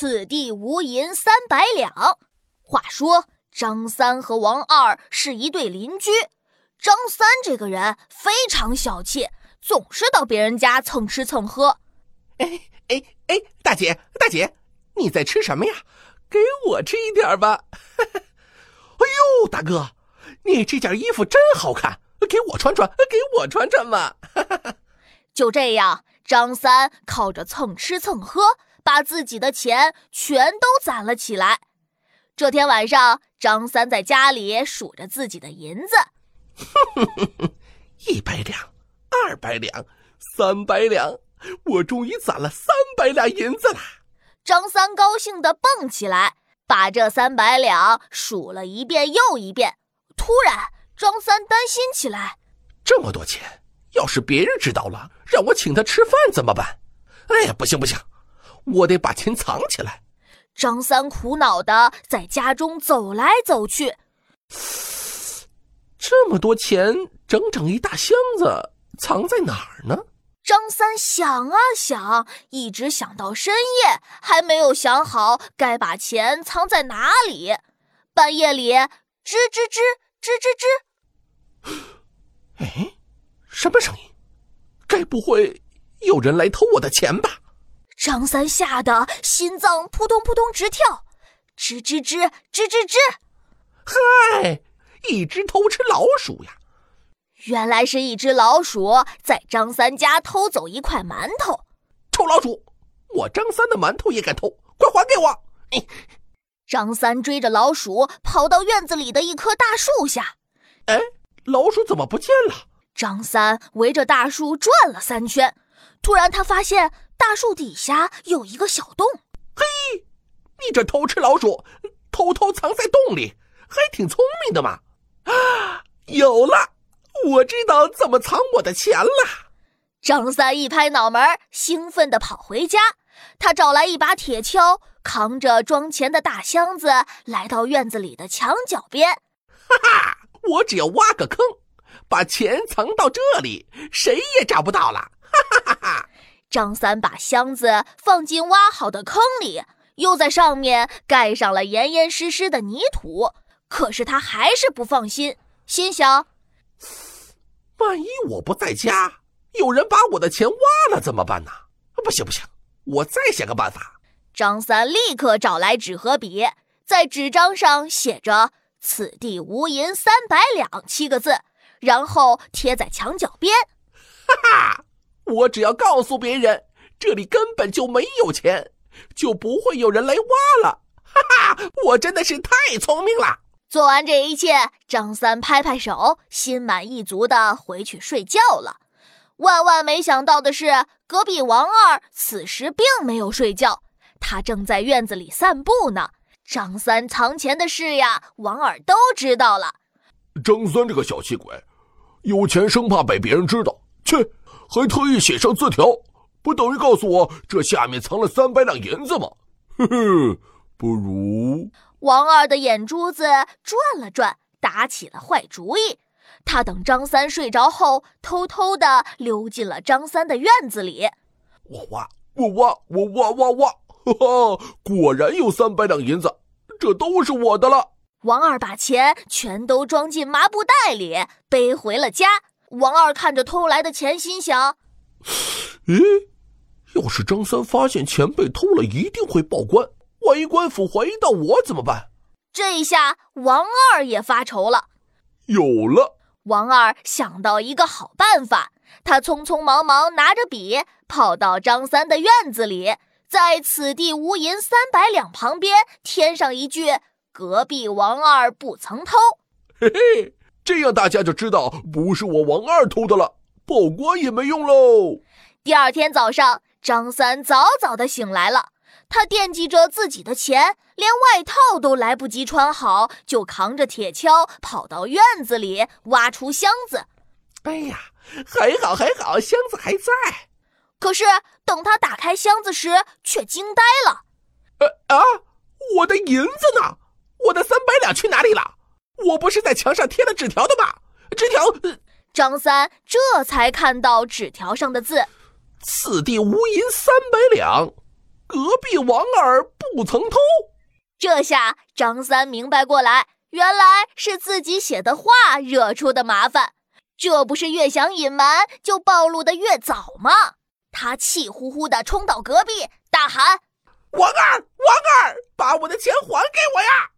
此地无银三百两。话说张三和王二是一对邻居。张三这个人非常小气，总是到别人家蹭吃蹭喝。哎哎哎，大姐大姐，你在吃什么呀？给我吃一点吧。哎呦，大哥，你这件衣服真好看，给我穿穿，给我穿穿嘛。就这样，张三靠着蹭吃蹭喝，把自己的钱全都攒了起来。这天晚上，张三在家里数着自己的银子，一百两，二百两，三百两，我终于攒了三百两银子了。张三高兴地蹦起来，把这三百两数了一遍又一遍。突然，张三担心起来：这么多钱，要是别人知道了，让我请他吃饭怎么办？哎呀，不行不行，我得把钱藏起来。张三苦恼的在家中走来走去，这么多钱，整整一大箱子，藏在哪儿呢？张三想啊想，一直想到深夜，还没有想好该把钱藏在哪里。半夜里，吱吱吱，吱吱吱，哎，什么声音？该不会有人来偷我的钱吧？张三吓得心脏扑通扑通直跳，吱吱吱吱吱吱，嗨，一只偷吃老鼠呀！原来是一只老鼠在张三家偷走一块馒头。臭老鼠，我张三的馒头也敢偷，快还给我！张三追着老鼠跑到院子里的一棵大树下，哎，老鼠怎么不见了？张三围着大树转了三圈，突然他发现。大树底下有一个小洞，嘿，你这偷吃老鼠，偷偷藏在洞里，还挺聪明的嘛！啊，有了，我知道怎么藏我的钱了。张三一拍脑门，兴奋地跑回家。他找来一把铁锹，扛着装钱的大箱子，来到院子里的墙角边。哈哈，我只要挖个坑，把钱藏到这里，谁也找不到了。哈哈哈哈！张三把箱子放进挖好的坑里，又在上面盖上了严严实实的泥土。可是他还是不放心，心想：万一我不在家，有人把我的钱挖了怎么办呢？不行不行，我再想个办法。张三立刻找来纸和笔，在纸张上写着“此地无银三百两”七个字，然后贴在墙角边。哈哈。我只要告诉别人这里根本就没有钱，就不会有人来挖了。哈哈，我真的是太聪明了！做完这一切，张三拍拍手，心满意足的回去睡觉了。万万没想到的是，隔壁王二此时并没有睡觉，他正在院子里散步呢。张三藏钱的事呀，王二都知道了。张三这个小气鬼，有钱生怕被别人知道，去。还特意写上字条，不等于告诉我这下面藏了三百两银子吗？呵呵，不如……王二的眼珠子转了转，打起了坏主意。他等张三睡着后，偷偷的溜进了张三的院子里。我挖，我挖，我挖挖挖，哈哈，果然有三百两银子，这都是我的了。王二把钱全都装进麻布袋里，背回了家。王二看着偷来的钱，心想：“咦，要是张三发现钱被偷了，一定会报官。万一官府怀疑到我怎么办？”这一下，王二也发愁了。有了！王二想到一个好办法，他匆匆忙忙拿着笔，跑到张三的院子里，在此地无银三百两旁边添上一句：“隔壁王二不曾偷。”嘿嘿。这样大家就知道不是我王二偷的了，报官也没用喽。第二天早上，张三早早的醒来了，他惦记着自己的钱，连外套都来不及穿好，就扛着铁锹跑到院子里挖出箱子。哎呀，还好还好，箱子还在。可是等他打开箱子时，却惊呆了。呃啊，我的银子呢？我的三百两去哪里了？我不是在墙上贴了纸条的吗？纸条，张三这才看到纸条上的字：“此地无银三百两，隔壁王二不曾偷。这下张三明白过来，原来是自己写的话惹出的麻烦。这不是越想隐瞒就暴露的越早吗？他气呼呼地冲到隔壁，大喊：“王二，王二，把我的钱还给我呀！”